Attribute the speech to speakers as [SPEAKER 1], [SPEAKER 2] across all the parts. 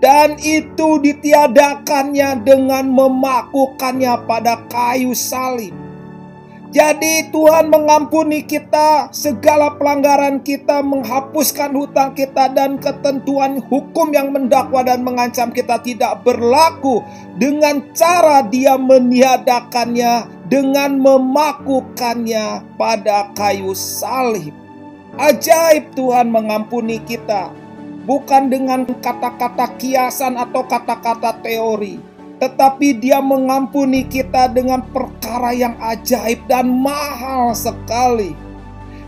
[SPEAKER 1] dan itu ditiadakannya dengan memakukannya pada kayu salib. Jadi Tuhan mengampuni kita segala pelanggaran kita, menghapuskan hutang kita dan ketentuan hukum yang mendakwa dan mengancam kita tidak berlaku dengan cara dia meniadakannya dengan memakukannya pada kayu salib. Ajaib Tuhan mengampuni kita bukan dengan kata-kata kiasan atau kata-kata teori tetapi dia mengampuni kita dengan perkara yang ajaib dan mahal sekali.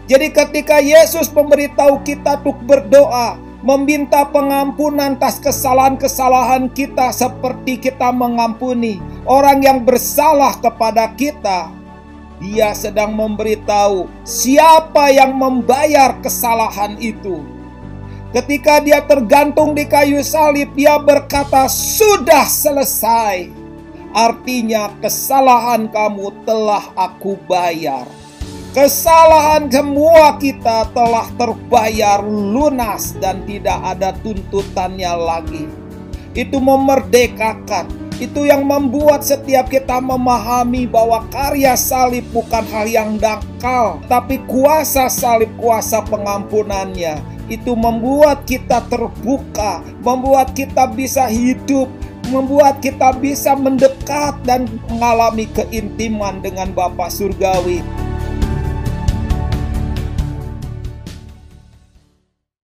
[SPEAKER 1] Jadi ketika Yesus memberitahu kita untuk berdoa, meminta pengampunan atas kesalahan-kesalahan kita seperti kita mengampuni orang yang bersalah kepada kita, dia sedang memberitahu siapa yang membayar kesalahan itu Ketika dia tergantung di kayu salib, dia berkata, "Sudah selesai." Artinya, kesalahan kamu telah aku bayar. Kesalahan semua kita telah terbayar lunas dan tidak ada tuntutannya lagi. Itu memerdekakan, itu yang membuat setiap kita memahami bahwa karya salib bukan hal yang dangkal, tapi kuasa salib, kuasa pengampunannya itu membuat kita terbuka, membuat kita bisa hidup, membuat kita bisa mendekat dan mengalami keintiman dengan Bapa Surgawi.